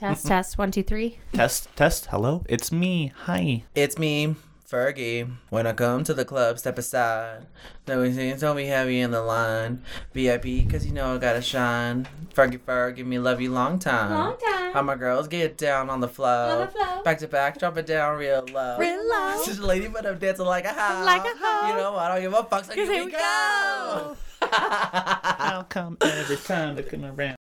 Test, test, one, two, three. Test, test. Hello, it's me. Hi. It's me, Fergie. When I come to the club, step aside. No things don't be heavy in the line. VIP, cause you know I gotta shine. Fergie Fergie, give me love you long time. Long time. How my girls get down on the floor. On the floor. Back to back, drop it down real low. Real low. She's a lady, but I'm dancing like a hoe. Like a hoe. You know I don't give a fuck, so here, here we we go. I'll come every time looking around.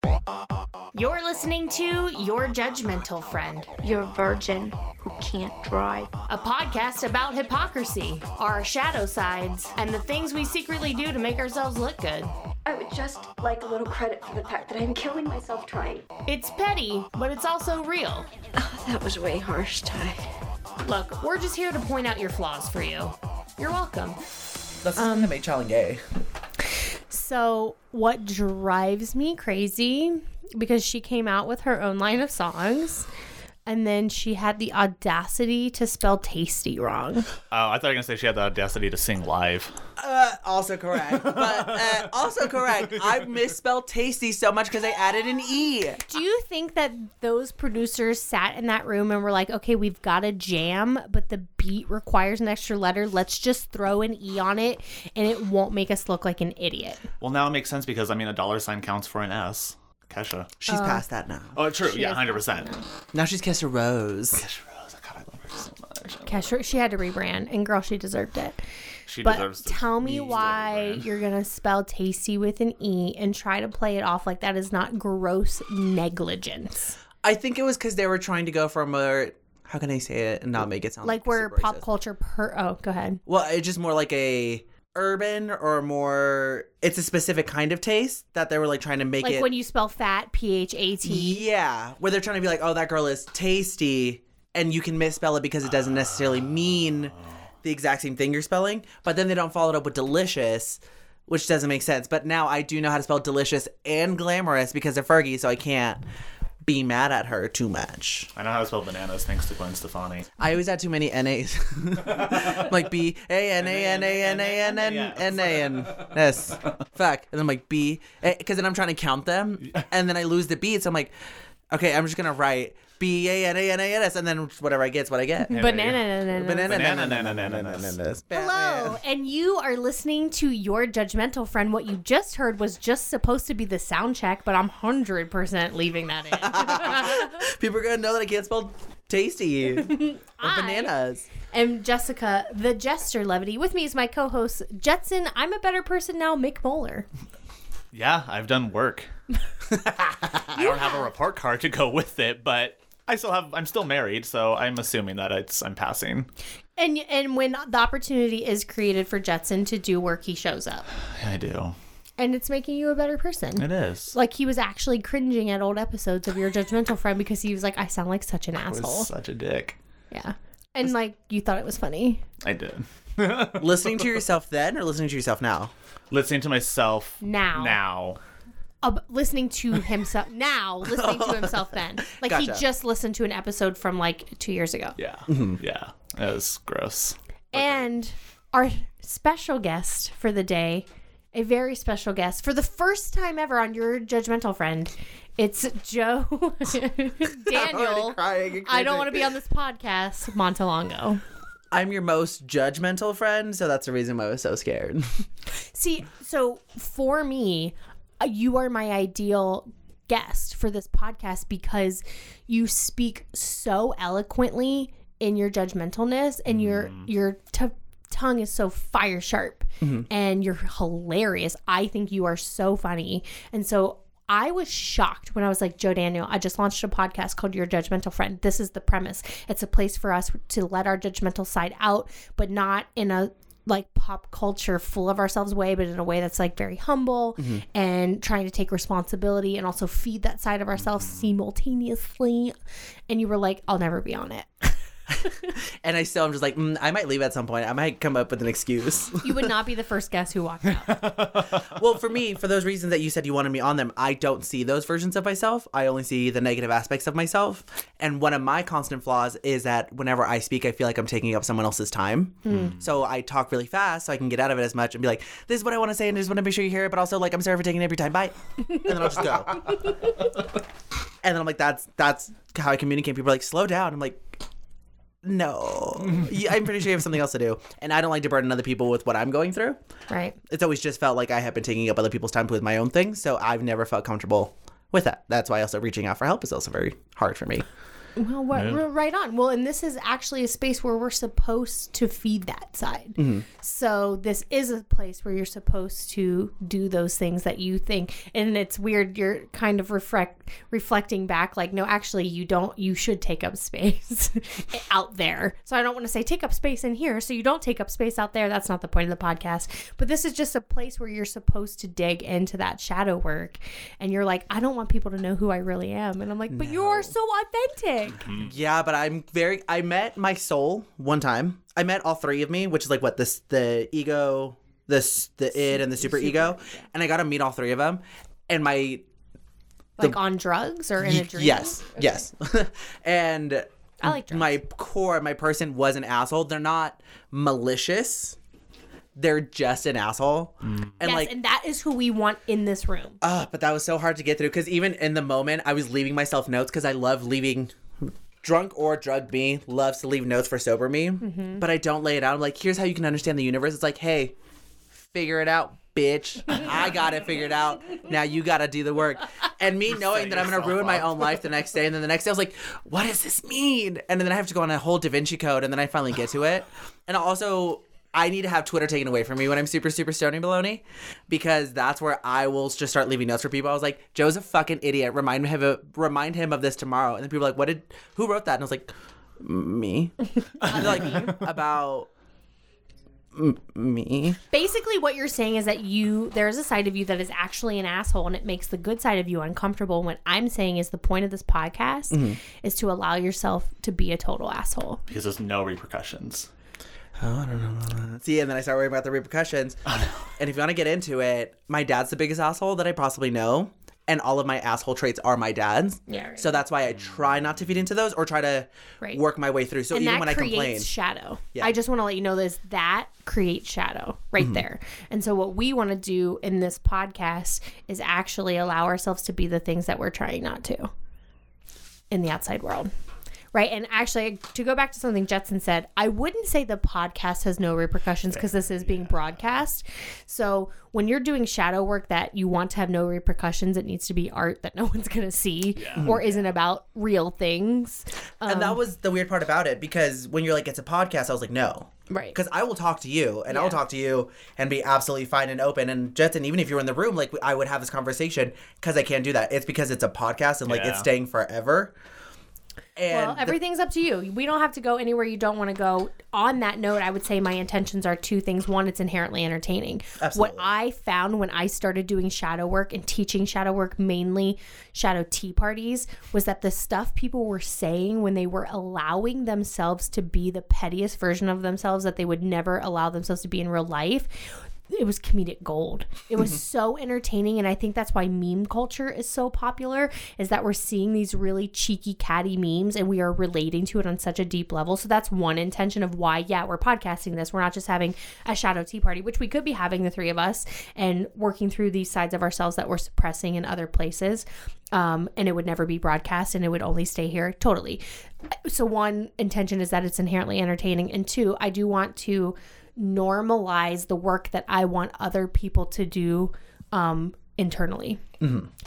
You're listening to Your Judgmental Friend, You're virgin who can't drive. a podcast about hypocrisy, our shadow sides, and the things we secretly do to make ourselves look good. I would just like a little credit for the fact that I'm killing myself trying. It's petty, but it's also real. Oh, that was way harsh, Tai. Look, we're just here to point out your flaws for you. You're welcome. That's something that made Charlie gay. So, what drives me crazy because she came out with her own line of songs and then she had the audacity to spell tasty wrong. Oh, I thought you were gonna say she had the audacity to sing live. Uh, also correct. But uh, also correct. I misspelled tasty so much because I added an E. Do you think that those producers sat in that room and were like, okay, we've got a jam, but the beat requires an extra letter. Let's just throw an E on it and it won't make us look like an idiot. Well, now it makes sense because I mean a dollar sign counts for an S. Kesha. She's oh. past that now. Oh, true. She yeah, is hundred percent. Now she's kissed a rose. Kesha Rose. God, I love her so much. Kesha, she had to rebrand, and girl, she deserved it. She But deserves. to tell me be why rebrand. you're gonna spell tasty with an E and try to play it off like that is not gross negligence. I think it was because they were trying to go for a more. How can I say it and not make it sound Like where super pop racist? culture per oh, go ahead. Well, it's just more like a urban or more. It's a specific kind of taste that they were like trying to make Like it. when you spell fat, P H A T. Yeah, where they're trying to be like, oh, that girl is tasty, and you can misspell it because it doesn't necessarily mean the exact same thing you're spelling. But then they don't follow it up with delicious, which doesn't make sense. But now I do know how to spell delicious and glamorous because of Fergie, so I can't be mad at her too much. I know how to spell bananas thanks to Gwen Stefani. I always had too many NAs. like B A N A N A N A N N N A N S. Fuck. And I'm like B, because then I'm trying to count them, and then I lose the beats. I'm like, okay, I'm just gonna write B A N A N A N S, and then whatever I get is what I get. Banana. Banana, Banana, banana, banana, banana. Hello, and you are listening to your judgmental friend. What you just heard was just supposed to be the sound check, but I'm hundred percent leaving that in. People are gonna know that I can't spell tasty or I- bananas. and Jessica, the jester levity. With me is my co-host Jetson. I'm a better person now, Mick Moeller. Yeah, I've done work. I don't have a report card to go with it, but I still have. I'm still married, so I'm assuming that it's I'm passing. And and when the opportunity is created for Jetson to do work, he shows up, I do. and it's making you a better person. It is. Like he was actually cringing at old episodes of your judgmental friend because he was like, "I sound like such an I was asshole." such a dick. Yeah, and like you thought it was funny. I did. listening to yourself then, or listening to yourself now? Listening to myself Now. Now. Uh, listening to himself now, listening to himself then. Like he Gotcha. just listened to an episode from like two years ago. Yeah. Yeah. It was gross. And our special guest for the day, a very special guest for the first time ever on your judgmental friend, it's Joe Daniel. crying and I don't cringing. want to be on this podcast, Montelongo. I'm your most judgmental friend, so that's the reason why I was so scared. See, so for me, Uh, you are my ideal guest for this podcast because you speak so eloquently in your judgmentalness and your mm. your t- tongue is so fire sharp mm-hmm. and you're hilarious. I think you are so funny. And so I was shocked when I was like, Joe Daniel, I just launched a podcast called Your Judgmental Friend. This is the premise. It's a place for us to let our judgmental side out, but not in a like pop culture full of ourselves way, but in a way that's like very humble mm-hmm. and trying to take responsibility and also feed that side of ourselves mm-hmm. simultaneously. And you were like, I'll never be on it. and I still am just like, mm, I might leave at some point. I might come up with an excuse. You would not be the first guest who walked out. well, for me, for those reasons that you said you wanted me on them, I don't see those versions of myself. I only see the negative aspects of myself. And one of my constant flaws is that whenever I speak, I feel like I'm taking up someone else's time. So I talk really fast so I can get out of it as much and be like, this is what I want to say and I just want to make sure you hear it, but also like I'm sorry for taking up your time. Bye. And then I'll just go. and then I'm like, that's that's how I communicate. People are like, slow down. I'm like, no. I'm pretty sure you have something else to do. And I don't like to burden other people with what I'm going through right. it's always just felt like I have been taking up other people's time with my own things, so I've never felt comfortable with that. That's why also reaching out for help is also very hard for me. Well, what, r- right on. Well, and this is actually a space where we're supposed to feed that side. Mm-hmm. So this is a place where you're supposed to do those things that you think. And it's weird. You're kind of reflect reflecting back, like, no, actually, you don't. You should take up space out there. So I don't want to say take up space in here. So you don't take up space out there. That's not the point of the podcast. But this is just a place where you're supposed to dig into that shadow work. And you're like, I don't want people to know who I really am. And I'm like, but you're so authentic. Yeah, but I'm very. I met my soul one time. I met all three of me, which is like what this the ego, this the id, and the super ego, and I got to meet all three of them. And my Like on drugs or in a dream? yes, yes, and I like drugs. my core, my person was an asshole. They're not malicious. They're just an asshole. And yes, like and that is who we want in this room. Uh, but that was so hard to get through because even in the moment, I was leaving myself notes because I love leaving. Drunk or drugged me loves to leave notes for sober me, mm-hmm. but I don't lay it out. I'm like, here's how you can understand the universe. It's like, hey, figure it out, bitch. I got it figured out. Now you got to do the work. And me knowing that I'm going to ruin my own life the next day. And then the next day, I was like, what does this mean? And then I have to go on a whole Da Vinci Code. And then I finally get to it. And also, I need to have Twitter taken away from me when I'm super, super stony baloney because that's where I will just start leaving notes for people. I was like, Joe's a fucking idiot. Remind him of remind him of this tomorrow. And then people are like, what did who wrote that? And I was like, me. Like about m- me. Basically, what you're saying is that you there's a side of you that is actually an asshole, and it makes the good side of you uncomfortable. And what I'm saying is the point of this podcast Mm-hmm. is to allow yourself to be a total asshole. because there's no repercussions. See, and then I start worrying about the repercussions. And if you want to get into it, my dad's the biggest asshole that I possibly know. And all of my asshole traits are my dad's. Yeah, right. So that's why I try not to feed into those or try to Right. work my way through. So and even that when I complain, shadow. Yeah. I just want to let you know this that creates shadow right Mm-hmm. there. And so what we want to do in this podcast is actually allow ourselves to be the things that we're trying not to in the outside world. Right. And actually, to go back to something Jetson said, I wouldn't say the podcast has no repercussions because this is being broadcast. So when you're doing shadow work that you want to have no repercussions, it needs to be art that no one's going to see or mm-hmm. isn't about real things. and that um, was the weird part about it because when you're like, it's a podcast, I was like, no. Right. Because I will talk to you and I'll talk to you and be absolutely fine and open. And Jetson, even if you're in the room, like I would have this conversation because I can't do that. It's because it's a podcast and like Yeah. it's staying forever. And Well, the- everything's up to you. We don't have to go anywhere you don't want to go. On that note, I would say my intentions are two things. One, it's inherently entertaining. Absolutely. What I found when I started doing shadow work and teaching shadow work, mainly shadow tea parties, was that the stuff people were saying when they were allowing themselves to be the pettiest version of themselves that they would never allow themselves to be in real life it was comedic gold. It was so entertaining, and I think that's why meme culture is so popular. Is that we're seeing these really cheeky, catty memes, and we are relating to it on such a deep level. So that's one intention of why, yeah, we're podcasting this. We're not just having a shadow tea party, which we could be having the three of us and working through these sides of ourselves that we're suppressing in other places. Um, and it would never be broadcast, and it would only stay here. Totally. So one intention is that it's inherently entertaining, and two, I do want to normalize the work that I want other people to do um, internally.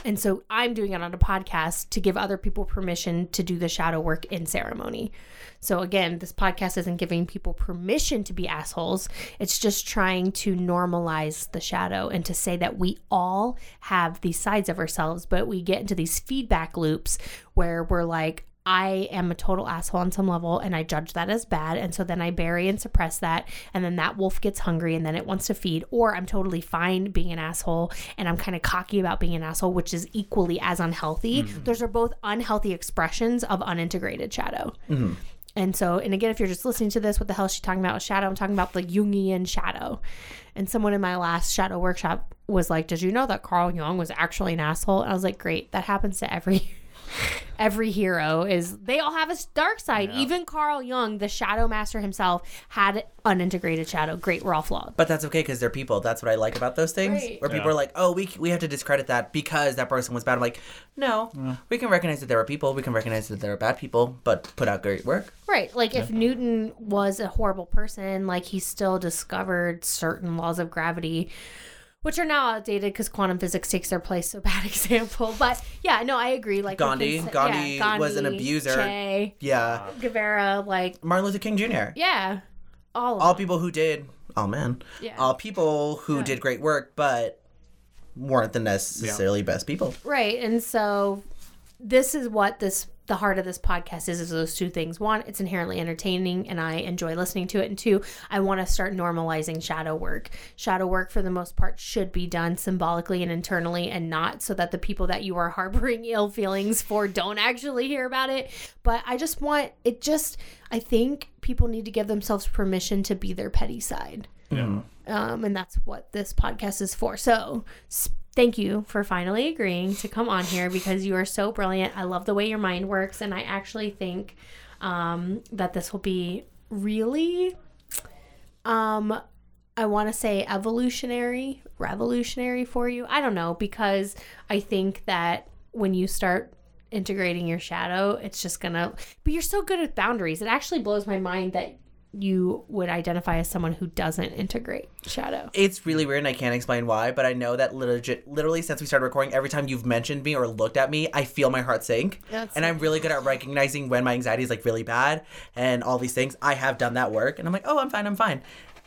And so I'm doing it on a podcast to give other people permission to do the shadow work in ceremony. So again, this podcast isn't giving people permission to be assholes. It's just trying to normalize the shadow and to say that we all have these sides of ourselves, but we get into these feedback loops where we're like, I am a total asshole on some level and I judge that as bad. And so then I bury and suppress that. And then that wolf gets hungry and then it wants to feed. Or I'm totally fine being an asshole and I'm kind of cocky about being an asshole, which is equally as unhealthy. Mm-hmm. Those are both unhealthy expressions of unintegrated shadow. Mm-hmm. And so, and again, if you're just listening to this, what the hell is she talking about? A shadow? I'm talking about the Jungian shadow. And someone in my last shadow workshop was like, "Did you know that Carl Jung was actually an asshole?" And I was like, "Great, that happens to every every hero is they all have a dark side. Even Carl Jung, the shadow master himself, had unintegrated shadow. Great, we're all flawed. But that's okay because they're people. That's what I like about those things. Right. Where people Yeah. are like, "Oh, we we have to discredit that because that person was bad." I'm like, no, we can recognize that there are people. We can recognize that there are bad people, but put out great work. Right. Like if Newton was a horrible person, like he still discovered certain laws of gravity, which are now outdated because quantum physics takes their place. So bad example. But yeah, no, I agree. Like Gandhi- can say- Gandhi yeah, was an abuser. Che, Yeah, Guevara, like Martin Luther King Jr. yeah, all of All them. people who did, oh man, Yeah. all people who did great work, but weren't the necessarily best people. Right. And so this is what this the heart of this podcast is is those two things. One, it's inherently entertaining and I enjoy listening to it. And two, I want to start normalizing shadow work. Shadow work for the most part should be done symbolically and internally and not so that the people that you are harboring ill feelings for don't actually hear about it. But I just want it just I think people need to give themselves permission to be their petty side Yeah. Mm-hmm. Um, and that's what this podcast is for. So, thank you for finally agreeing to come on here because you are so brilliant. I love the way your mind works, and I actually think um, that this will be really, um, I want to say evolutionary, revolutionary for you. I don't know because I think that when you start integrating your shadow, it's just gonna. But you're so good at boundaries. It actually blows my mind that you would identify as someone who doesn't integrate shadow. It's really weird and I can't explain why, but I know that legit, literally since we started recording, every time you've mentioned me or looked at me, I feel my heart sink. That's and I'm really good at recognizing when my anxiety is like really bad and all these things. I have done that work and I'm like, oh, I'm fine, I'm fine.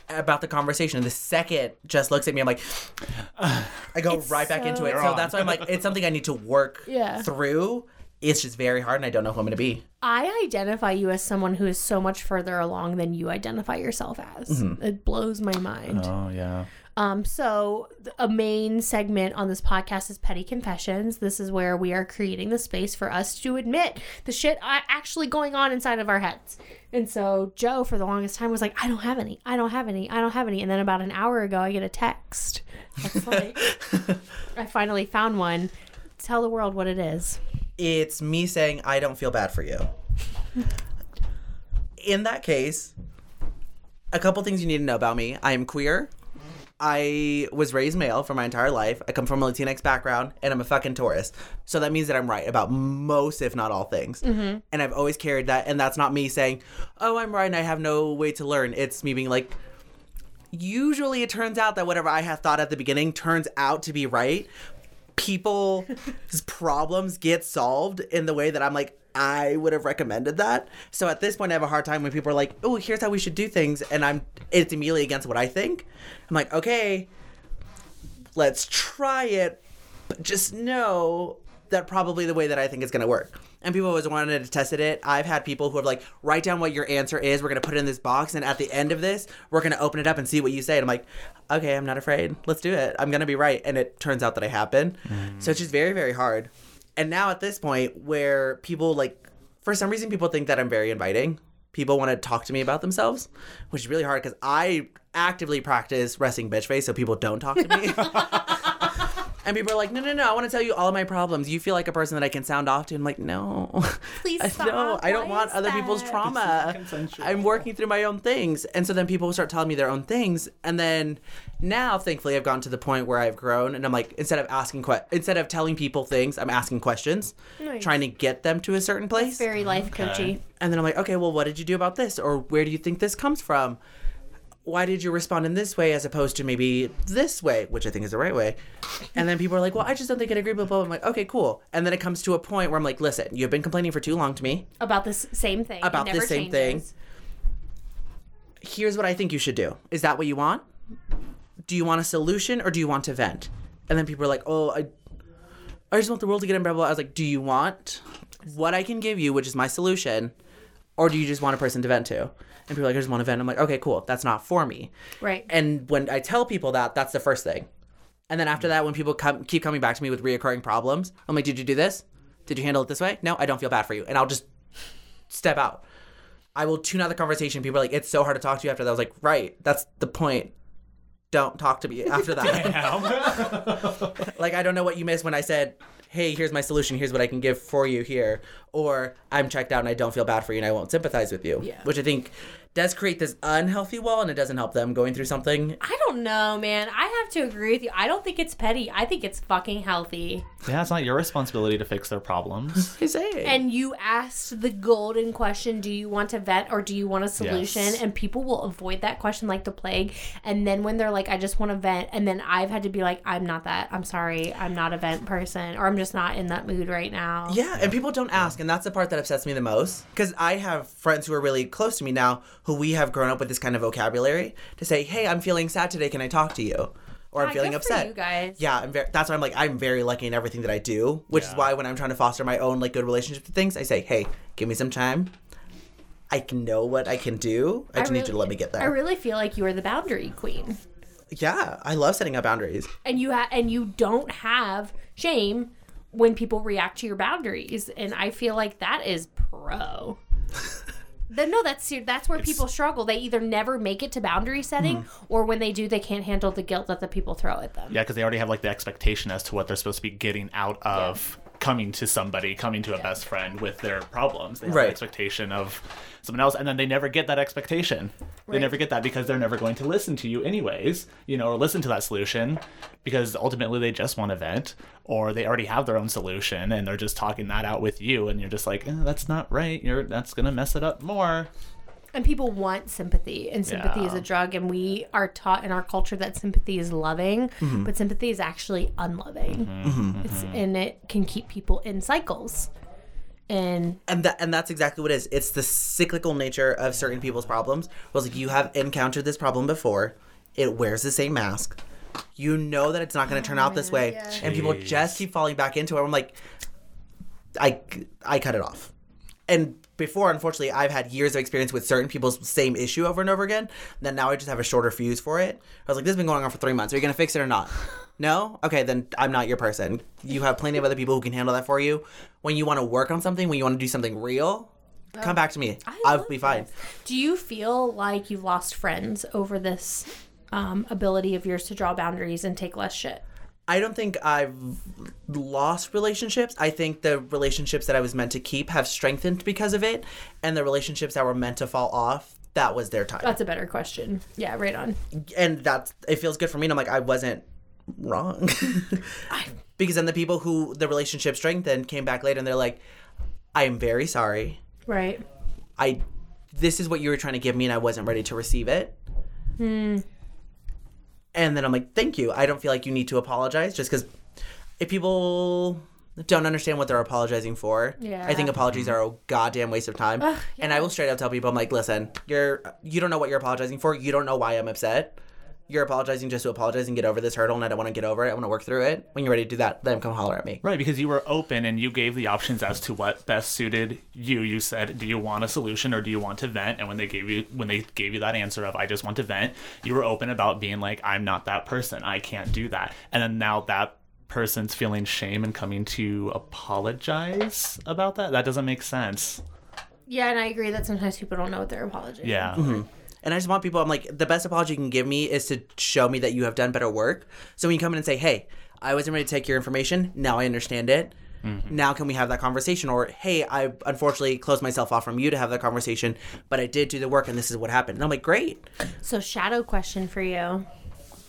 About the conversation. The second just looks at me, I'm like, I go It's right back into it. So that's why I'm like, it's something I need to work Yeah. through. It's just very hard and I don't know who I'm going to be. I identify you as someone who is so much further along than you identify yourself as. It blows my mind. Oh yeah. Um, so a main segment on this podcast is petty confessions. This is where we are creating the space for us to admit the shit actually going on inside of our heads. And so Joe, for the longest time, was like, "I don't have any. I don't have any. I don't have any." And then about an hour ago, I get a text. That's like, I finally found one. Tell the world what it is. It's me saying I don't feel bad for you. In that case, a couple things you need to know about me. I am queer. I was raised male for my entire life. I come from a Latinx background, and I'm a fucking Taurus. So that means that I'm right about most, if not all, things. Mm-hmm. And I've always carried that. And that's not me saying, "Oh, I'm right, and I have no way to learn." It's me being like, usually it turns out that whatever I have thought at the beginning turns out to be right. People's problems get solved in the way that I'm like, I would have recommended that. So at this point, I have a hard time when people are like, "Oh, here's how we should do things," and I'm it's immediately against what I think. I'm like, okay, let's try it, but just know that probably the way that I think it's gonna work. And people always wanted to test it. I've had people who have like, write down what your answer is. We're gonna put it in this box, and at the end of this, we're gonna open it up and see what you say. And I'm like, okay, I'm not afraid. Let's do it. I'm gonna be right. And it turns out that I have been. So it's just very, very hard. And now at this point, where people like, for some reason, people think that I'm very inviting. People want to talk to me about themselves, which is really hard because I actively practice resting bitch face so people don't talk to me. and people are like, no, no, no, I want to tell you all of my problems. You feel like a person that I can sound off to. I'm like, no. Please I- stop. No, I don't Why want is other people's trauma. I'm working through my own things. And so then people start telling me their own things. And then now, thankfully, I've gotten to the point where I've grown and I'm like, instead of asking, que- instead of telling people things, I'm asking questions, Nice. trying to get them to a certain place. Very life coachy. And then I'm like, okay, well, what did you do about this? Or where do you think this comes from? Why did you respond in this way as opposed to maybe this way, which I think is the right way? And then people are like, well, I just don't think it agree, blah, blah, blah. I'm like, okay, cool. And then it comes to a point where I'm like, listen, you've been complaining for too long to me. About this same thing. About the same changes. Here's what I think you should do. Is that what you want? Do you want a solution or do you want to vent? And then people are like, oh, I, I just want the world to get in, blah, blah. I was like, do you want what I can give you, which is my solution, or do you just want a person to vent to? And people are like, I just want to vent. I'm like, okay, cool. That's not for me. Right. And when I tell people that, that's the first thing. And then after that, when people come, keep coming back to me with reoccurring problems, I'm like, did you do this? Did you handle it this way? No, I don't feel bad for you. And I'll just step out. I will tune out the conversation. People are like, it's so hard to talk to you after that. I was like, right, that's the point. Don't talk to me after that. like, I don't know what you missed when I said, hey, here's my solution. Here's what I can give for you here. Or I'm checked out and I don't feel bad for you and I won't sympathize with you. Yeah. Which I think does create this unhealthy wall and it doesn't help them going through something. I don't know, man. I have to agree with you. I don't think it's petty. I think it's fucking healthy. Yeah, it's not your responsibility to fix their problems. I say. And you asked the golden question do you want to vet or do you want a solution? Yes. And people will avoid that question like the plague. And then when they're like, I just want to vent, and then I've had to be like, I'm not that. I'm sorry. I'm not a vent person, or I'm just not in that mood right now. Yeah, and people don't ask, and that's the part that upsets me the most. Because I have friends who are really close to me now, who we have grown up with this kind of vocabulary to say, "Hey, I'm feeling sad today. Can I talk to you?" Or I'm feeling good for upset. you guys. Yeah, I'm very. That's why I'm like, I'm very lucky in everything that I do, which is why when I'm trying to foster my own like good relationship with things, I say, "Hey, give me some time. I can know what I can do. I just need you to let me get there." I really feel like you are the boundary queen. yeah, I love setting up boundaries. and you ha- and you don't have shame when people react to your boundaries and i feel like that is pro then no that's that's where people struggle they either never make it to boundary setting Mm-hmm. or when they do they can't handle the guilt that the people throw at them Yeah, because they already have like the expectation as to what they're supposed to be getting out of coming to somebody, coming to a best friend with their problems. They have Right. the expectation of someone else, and then they never get that expectation. They never get that because they're never going to listen to you anyways, you know, or listen to that solution because ultimately they just want to vent or they already have their own solution and they're just talking that out with you and you're just like, eh, that's not right. You're that's gonna mess it up more. and people want sympathy and sympathy is a drug and we are taught in our culture that sympathy is loving Mm-hmm. but sympathy is actually unloving it's, and it can keep people in cycles and and that and that's exactly what it is. It's the cyclical nature of certain people's problems. Was like you have encountered this problem before. It wears the same mask. You know that it's not going to turn out this oh, way, and people just keep falling back into it. I'm like, I I cut it off. And before, unfortunately, I've had years of experience with certain people's same issue over and over again. Then now I just have a shorter fuse for it. I was like, this has been going on for three months. Are you going to fix it or not? No? Okay, then I'm not your person. You have plenty of other people who can handle that for you. When you want to work on something, when you want to do something real, come back to me. I'll be fine. Do you feel like you've lost friends over this um, ability of yours to draw boundaries and take less shit? I don't think I've lost relationships. I think the relationships that I was meant to keep have strengthened because of it, and the relationships that were meant to fall off, that was their time. That's a better question. Yeah, right on. and that's it feels good for me. And I'm like, I wasn't wrong. because then the people who the relationship strengthened came back later and they're like, I am very sorry. Right. I this is what you were trying to give me and I wasn't ready to receive it. Hmm. And then I'm like, thank you. I don't feel like you need to apologize just because if people don't understand what they're apologizing for, Yeah. I think apologies are a goddamn waste of time. And I will straight up tell people, I'm like, listen, you're you don't know what you're apologizing for. You don't know why I'm upset. You're apologizing just to apologize and get over this hurdle, and I don't want to get over it. I want to work through it. When you're ready to do that, then come holler at me. Right, because you were open and you gave the options as to what best suited you. You said, "Do you want a solution or do you want to vent?" And when they gave you when they gave you that answer of "I just want to vent," you were open about being like, "I'm not that person. I can't do that." And then now that person's feeling shame and coming to apologize about that. That doesn't make sense. Yeah, and I agree that sometimes people don't know what they're apologizing. Yeah. And I just want people, I'm like, the best apology you can give me is to show me that you have done better work. So when you come in and say, hey, I wasn't ready to take your information, now I understand it. Now can we have that conversation? Or, hey, I unfortunately closed myself off from you to have that conversation, but I did do the work and this is what happened. And I'm like, great. So, shadow question for you.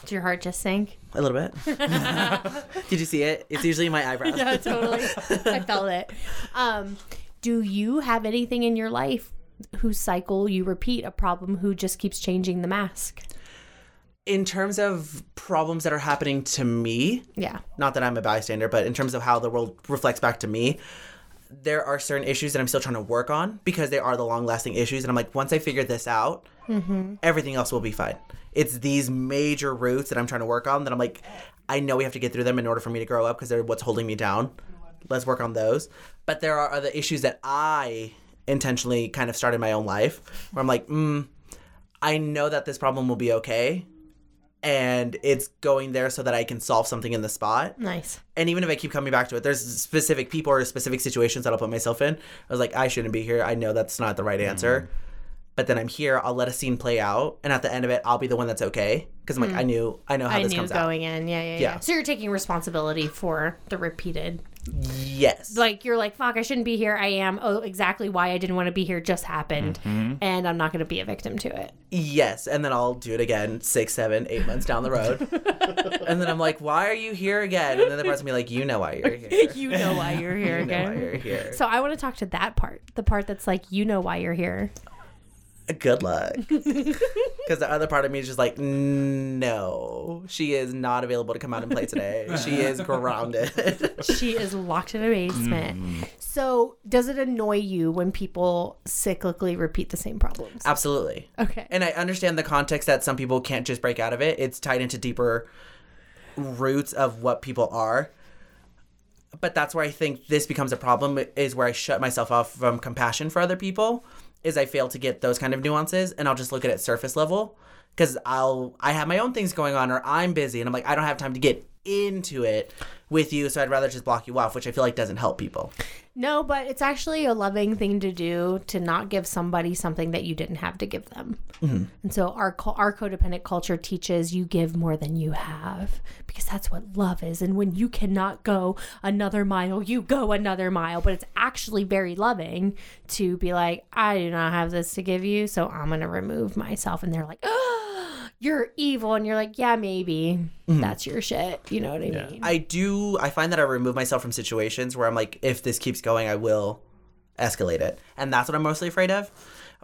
Did your heart just sink? A little bit. did you see it? It's usually my eyebrows. Yeah, totally. I felt it. Um, do you have anything in your life whose cycle you repeat, a problem who just keeps changing the mask? In terms of problems that are happening to me, Yeah. not that I'm a bystander, but in terms of how the world reflects back to me, there are certain issues that I'm still trying to work on because they are the long lasting issues. And I'm like, once I figure this out, mm-hmm. everything else will be fine. It's these major roots that I'm trying to work on that I'm like, I know we have to get through them in order for me to grow up because they're what's holding me down. Let's work on those. But there are other issues that I intentionally kind of started my own life where I'm like, mm, I know that this problem will be okay. And it's going there so that I can solve something in the spot Nice. and even if I keep coming back to it, there's specific people or specific situations that I'll put myself in. I was like, I shouldn't be here. I know that's not the right answer. but then I'm here. I'll let a scene play out, and at the end of it, I'll be the one that's okay because I'm like, I knew, I know how. I this knew comes out. going in. Yeah, yeah, yeah, Yeah. So you're taking responsibility for the repeated. Yes. Like you're like, fuck, I shouldn't be here. I am. Oh, exactly why I didn't want to be here just happened, Mm-hmm. and I'm not going to be a victim to it. Yes, and then I'll do it again six, seven, eight months down the road. and then I'm like, why are you here again? And then the person will be like, you know why you're here. you know why you're here You know why again. you're here. So I want to talk to that part, the part that's like, you know why you're here. Good luck. Because the other part of me is just like, no, she is not available to come out and play today. She is grounded. She is locked in a basement. Mm-hmm. So does it annoy you when people cyclically repeat the same problems? Absolutely. Okay. And I understand the context that some people can't just break out of it. It's tied into deeper roots of what people are. But that's where I think this becomes a problem is where I shut myself off from compassion for other people is I fail to get those kind of nuances and I'll just look at it surface level cuz I'll I have my own things going on or I'm busy and I'm like I don't have time to get into it with you so I'd rather just block you off which I feel like doesn't help people. No, but it's actually a loving thing to do to not give somebody something that you didn't have to give them. Mm-hmm. And so our our codependent culture teaches you give more than you have because that's what love is. And when you cannot go another mile, you go another mile. But it's actually very loving to be like, I do not have this to give you, so I'm gonna remove myself. And they're like, oh, you're evil, and you're like, yeah, maybe that's your shit. You know what I mean? I do. I find that I remove myself from situations where I'm like, if this keeps going, I will escalate it, and that's what I'm mostly afraid of.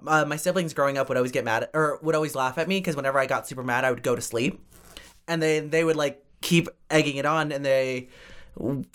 Uh, my siblings growing up would always get mad at, or would always laugh at me because whenever I got super mad, I would go to sleep, and then they would like keep egging it on, and they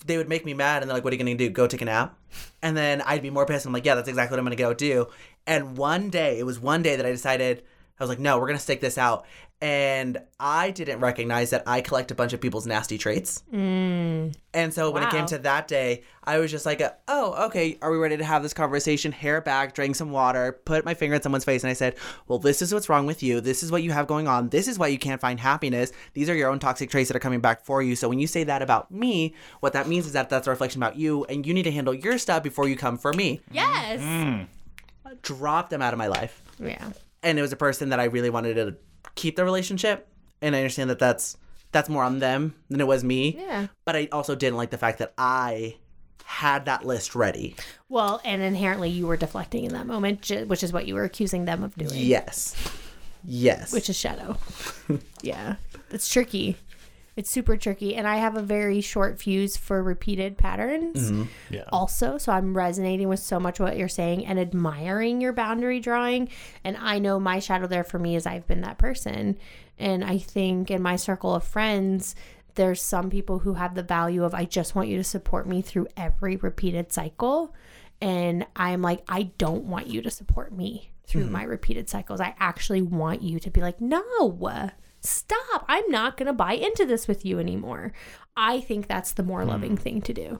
they would make me mad, and they're like, "What are you gonna do? Go take a nap?" And then I'd be more pissed. I'm like, "Yeah, that's exactly what I'm gonna go do." And one day, it was one day that I decided. I was like, no, we're gonna stick this out. And I didn't recognize that I collect a bunch of people's nasty traits. Mm. And so when it came to that day, I was just like, uh, oh, okay, are we ready to have this conversation? Hair back, drink some water, put my finger in someone's face, and I said, well, this is what's wrong with you. This is what you have going on. This is why you can't find happiness. These are your own toxic traits that are coming back for you. So when you say that about me, what that means is that that's a reflection about you, and you need to handle your stuff before you come for me. yes. Mm. Drop them out of my life. Yeah. And it was a person that I really wanted to keep the relationship, and I understand that that's that's more on them than it was me. Yeah. But I also didn't like the fact that I had that list ready. Well, and inherently you were deflecting in that moment, which is what you were accusing them of doing, Yes. Yes. which is shadow. yeah. It's tricky. It's super tricky. And I have a very short fuse for repeated patterns mm-hmm. Yeah. also. So I'm resonating with so much what you're saying and admiring your boundary drawing. And I know my shadow there for me is I've been that person. And I think in my circle of friends, there's some people who have the value of I just want you to support me through every repeated cycle. And I'm like, I don't want you to support me through hmm. my repeated cycles. I actually want you to be like, no, stop. I'm not going to buy into this with you anymore. I think that's the more loving thing to do.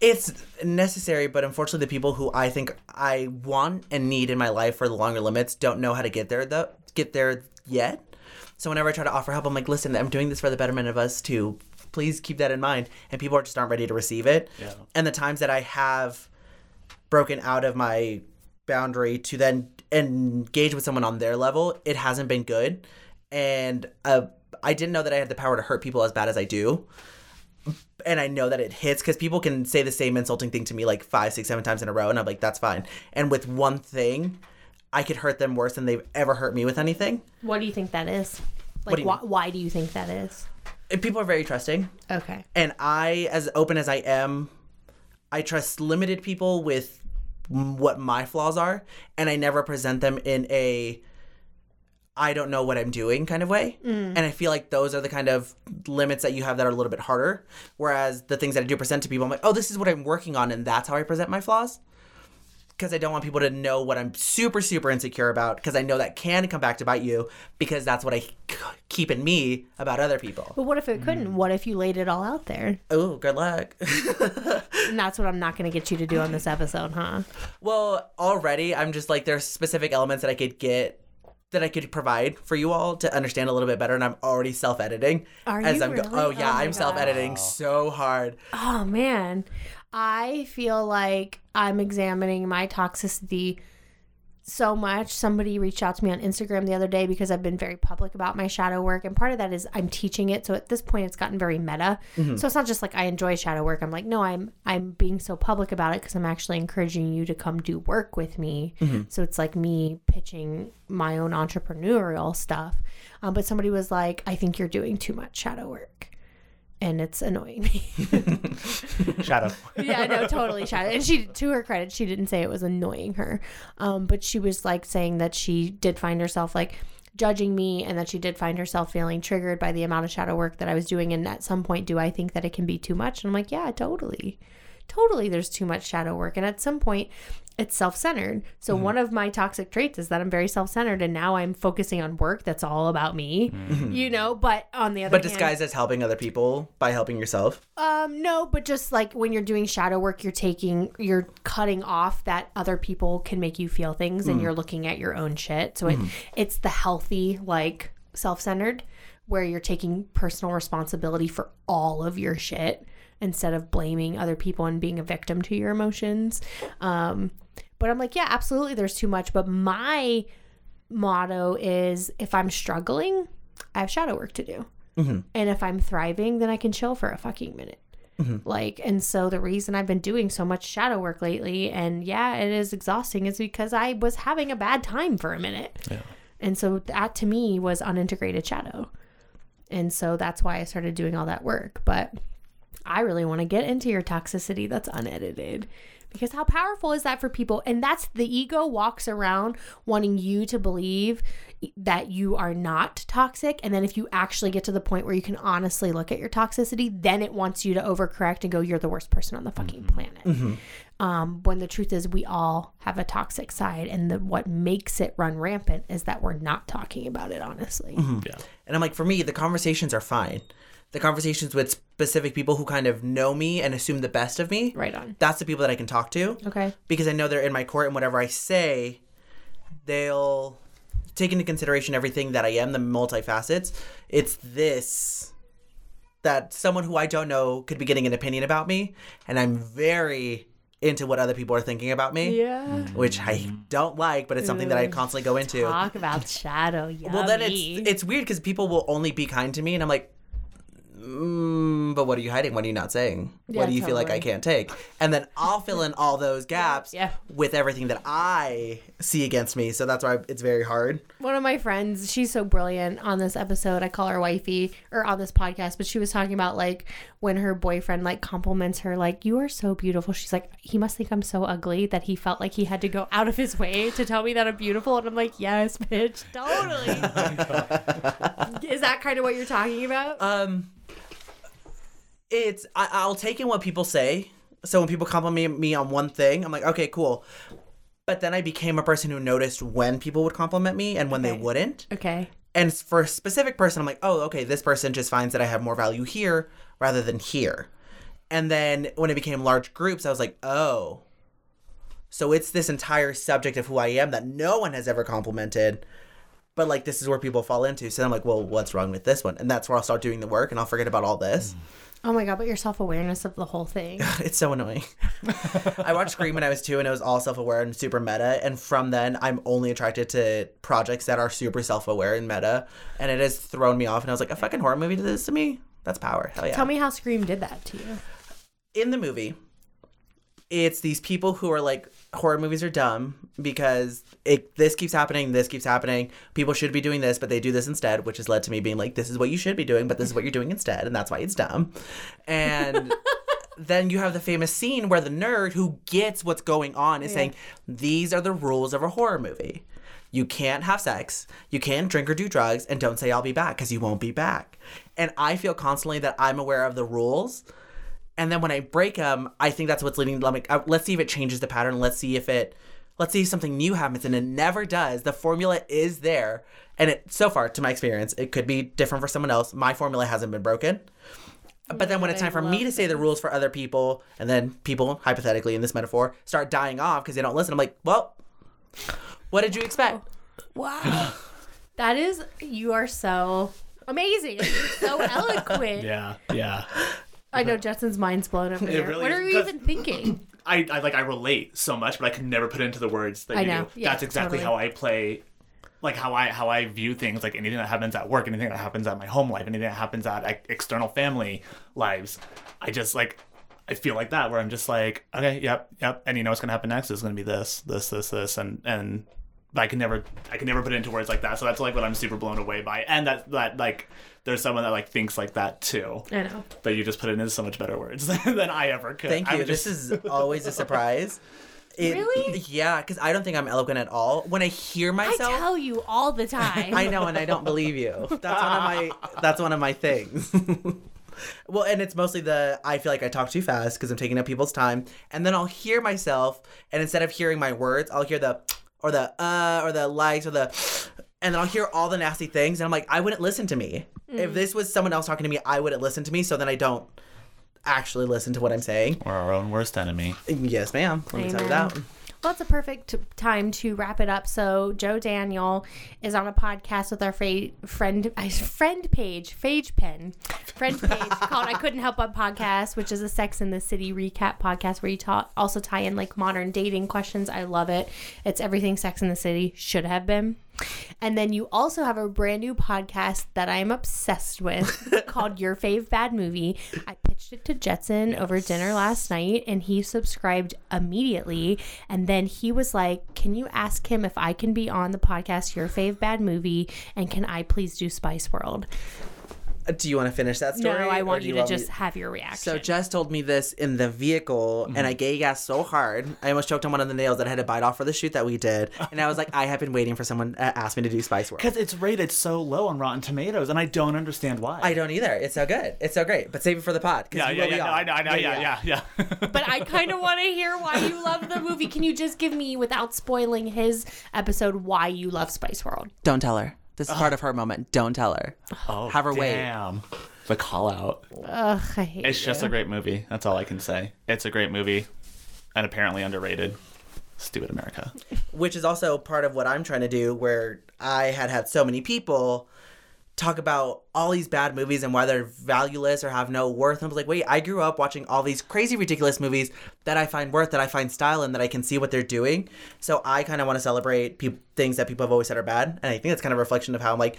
it's necessary, but unfortunately the people who I think I want and need in my life for the longer limits don't know how to get there though get there yet. So whenever I try to offer help, I'm like, listen, I'm doing this for the betterment of us too. Please keep that in mind. And people are just aren't ready to receive it. Yeah. And the times that I have broken out of my boundary to then engage with someone on their level, it hasn't been good. And uh, I didn't know that I had the power to hurt people as bad as I do. And I know that it hits because people can say the same insulting thing to me like five, six, seven times in a row. And I'm like, that's fine. And with one thing, I could hurt them worse than they've ever hurt me with anything. What do you think that is? Like, you why, why do you think that is? And people are very trusting. Okay. and I, as open as I am, I trust limited people with what my flaws are, and I never present them in a I don't know what I'm doing kind of way. Mm. And I feel like those are the kind of limits that you have that are a little bit harder. Whereas the things that I do present to people, I'm like, oh, this is what I'm working on, and that's how I present my flaws. Because I don't want people to know what I'm super, super insecure about, because I know that can come back to bite you, because that's what I keep in me about other people. But what if it couldn't? Mm. What if you laid it all out there? Oh, good luck. And that's what I'm not going to get you to do on this episode, huh? Well, already I'm just like there's specific elements that I could get that I could provide for you all to understand a little bit better, and I'm already self-editing. Are as I'm go- oh yeah, Oh I'm self-editing so hard. Oh, man. I feel like I'm examining my toxicity so much. Somebody reached out to me on Instagram the other day because I've been very public about my shadow work. And part of that is I'm teaching it. So at this point it's gotten very meta. So it's not just like I enjoy shadow work. I'm like, no, I'm I'm being so public about it because I'm actually encouraging you to come do work with me. So it's like me pitching my own entrepreneurial stuff. Um, but somebody was like, I think you're doing too much shadow work. And it's annoying me. Shadow. yeah, no, totally shy. And she, to her credit, she didn't say it was annoying her, um, but she was like saying that she did find herself like judging me, and that she did find herself feeling triggered by the amount of shadow work that I was doing. And at some point, do I think that it can be too much? And I'm like, yeah, totally, totally. There's too much shadow work, and at some point, it's self-centered. So Mm-hmm. one of my toxic traits is that I'm very self-centered, and now I'm focusing on work that's all about me. You know, but on the other, Mm-hmm. But hand, disguised as helping other people by helping yourself. um, no, but just like when you're doing shadow work, you're taking, you're cutting off that other people can make you feel things, and you're looking at your own shit. So it, it's the healthy, like self-centered, where you're taking personal responsibility for all of your shit instead of blaming other people and being a victim to your emotions. Um, but I'm like, yeah, absolutely, there's too much. But my motto is, if I'm struggling, I have shadow work to do. Mm-hmm. And if I'm thriving, then I can chill for a fucking minute. Mm-hmm. Like, and so the reason I've been doing so much shadow work lately, and yeah, it is exhausting, is because I was having a bad time for a minute. And so that to me was unintegrated shadow. And so that's why I started doing all that work. But I really want to get into your toxicity that's unedited. Because how powerful is that for people? And that's the ego walks around wanting you to believe that you are not toxic. And then if you actually get to the point where you can honestly look at your toxicity, then it wants you to overcorrect and go, you're the worst person on the fucking mm-hmm. planet. Mm-hmm. Um, when the truth is, we all have a toxic side. And the, what makes it run rampant is that we're not talking about it honestly. Mm-hmm. Yeah. And I'm like, for me, the conversations are fine. The conversations with specific people who kind of know me and assume the best of me. Right on. That's the people that I can talk to. Okay. Because I know they're in my court and whatever I say, they'll take into consideration everything that I am, the multifacets. It's this that someone who I don't know could be getting an opinion about me, and I'm very into what other people are thinking about me. Yeah. Which I don't like, but it's something that I constantly go into. Talk about shadow. Yummy. Well, then it's it's weird because people will only be kind to me, and I'm like, mm, but what are you hiding? What are you not saying? Yeah, what do you feel like I can't take? And then I'll fill in all those gaps Yeah. with everything that I see against me. So that's why it's very hard. one of my friends, she's so brilliant on this episode. I call her wifey or on this podcast, but she was talking about like when her boyfriend like compliments her, like, you are so beautiful. She's like, he must think I'm so ugly that he felt like he had to go out of his way to tell me that I'm beautiful. And I'm like, yes, bitch, totally. Is that kind of what you're talking about? Um, it's I, I'll take in what people say. So when people compliment me on one thing, I'm like, okay, cool. But then I became a person who noticed when people would compliment me and when they wouldn't. okay. And for a specific person, I'm like, oh, okay, this person just finds that I have more value here rather than here. And then when it became large groups, I was like, oh. So it's this entire subject of who I am that no one has ever complimented. But like this is where people fall into. So I'm like, well, what's wrong with this one? And that's where I'll start doing the work and I'll forget about all this. Mm. Oh my God, but your self awareness of the whole thing. It's so annoying. I watched Scream when I was two and it was all self aware and super meta. And from then, I'm only attracted to projects that are super self aware and meta. And it has thrown me off. And I was like, a fucking horror movie did this to me? That's power. Hell yeah. Tell me how Scream did that to you. in the movie, it's these people who are like horror movies are dumb because it this keeps happening, this keeps happening. People should be doing this, but they do this instead, which has led to me being like, this is what you should be doing, but this is what you're doing instead, and that's why it's dumb. And then you have the famous scene where the nerd who gets what's going on is saying, These are the rules of a horror movie. You can't have sex, you can't drink or do drugs, and don't say I'll be back because you won't be back. And I feel constantly that I'm aware of the rules. And then when I break them, I think that's what's leading. Like, uh, let's see if it changes the pattern. Let's see if it, let's see if something new happens, and it never does. The formula is there, and it so far, to my experience, it could be different for someone else. My formula hasn't been broken. But then when it's I time for me to say the rules for other people, and then people, hypothetically in this metaphor, start dying off because they don't listen, I'm like, well, what did you expect? Wow. that is, you are so amazing. So eloquent. Yeah. Yeah. I know Justin's mind's blown over here. really what is, are we even thinking? I, I like I relate so much, but I can never put it into the words that I you know. do. Yeah, That's exactly totally. how I play like how I how I view things like anything that happens at work, anything that happens at my home life, anything that happens at like, external family lives. I just like I feel like that where I'm just like, okay, yep, yep, and you know what's gonna happen next is gonna be this, this, this, this, and and but I can never I can never put it into words like that. So that's like what I'm super blown away by. And that that like there's someone that like thinks like that too. I know. But you just put it into so much better words than I ever could. Thank you. would This is always a surprise. It- Really? Yeah, because I don't think I'm eloquent at all. When I hear myself, I tell you all the time. I know, and I don't believe you. That's one of my. That's one of my things. well, and it's mostly the I feel like I talk too fast because I'm taking up people's time, and then I'll hear myself, and instead of hearing my words, I'll hear the or the uh or the likes or the, and then I'll hear all the nasty things, and I'm like, I wouldn't listen to me if hmm. this was someone else talking to me. I wouldn't listen to me, so then I don't actually listen to what I'm saying. We're our own worst enemy. Yes, ma'am. Let me tell you that. Well, it's a perfect t- time to wrap it up. So, Joe Daniel is on a podcast with our fa- friend uh, friend page, Phage Pen, friend page called "I Couldn't Help But" podcast, which is a Sex in the City recap podcast where you talk also tie in like modern dating questions. I love it. It's everything Sex in the City should have been. And then you also have a brand new podcast that I am obsessed with called Your Fave Bad Movie. I pitched it to Jetson over dinner last night and he subscribed immediately. And then he was like, Can you ask him if I can be on the podcast Your Fave Bad Movie? And can I please do Spice World? Do you want to finish that story? no, I want do you to me- just have your reaction. So Jess told me this in the vehicle, and mm-hmm. I gay gassed so hard, I almost choked on one of the nails that I had to bite off for the shoot that we did. And I was like, I have been waiting for someone to ask me to do Spice World. Because it's rated so low on Rotten Tomatoes, and I don't understand why. I don't either. It's so good. It's so great. But save it for the pod. 'cause Yeah, you yeah, yeah. No. I know, I know. Yeah, yeah, yeah. but I kind of want to hear why you love the movie. Can you just give me, without spoiling his episode, why you love Spice World? Don't tell her. This is part of her moment. Don't tell her. oh, Have her wait. damn. The call out. Ugh, I hate It's just a great movie. That's all I can say. It's a great movie, and apparently underrated. Stupid America. Which is also part of what I'm trying to do, where I had had so many people talk about all these bad movies and why they're valueless or have no worth. And I was like, wait, I grew up watching all these crazy, ridiculous movies that I find worth, that I find style, and that I can see what they're doing. So I kind of want to celebrate peop things that people have always said are bad. And I think that's kind of a reflection of how I'm like,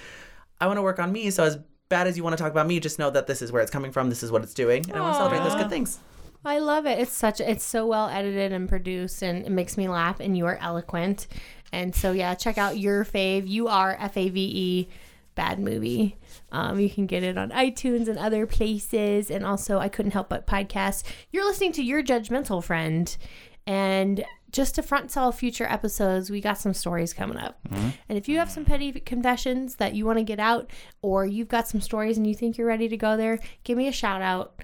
I want to work on me. So as bad as you want to talk about me, just know that this is where it's coming from. This is what it's doing. And I want to celebrate those good things. I love it. It's such it's so well edited and produced and it makes me laugh and you are eloquent. And so yeah, check out your fave. You are F A V E bad movie. Um, you can get it on iTunes and other places. And also I couldn't help but podcast. You're listening to your judgmental friend. And just to front sell future episodes, we got some stories coming up. And if you have some petty confessions that you want to get out, or you've got some stories and you think you're ready to go there, give me a shout out.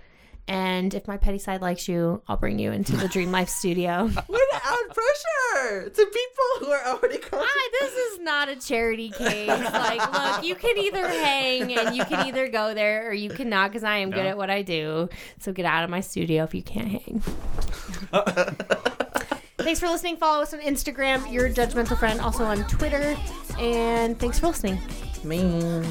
And if my petty side likes you, I'll bring you into the Dream Life studio. Without pressure to people who are already close. Hi, this is not a charity case. Like, look, you can either hang and you can either go there or you cannot because I am good at what I do. So get out of my studio if you can't hang. thanks for listening. Follow us on Instagram, your judgmental friend, also on Twitter. And thanks for listening. Me.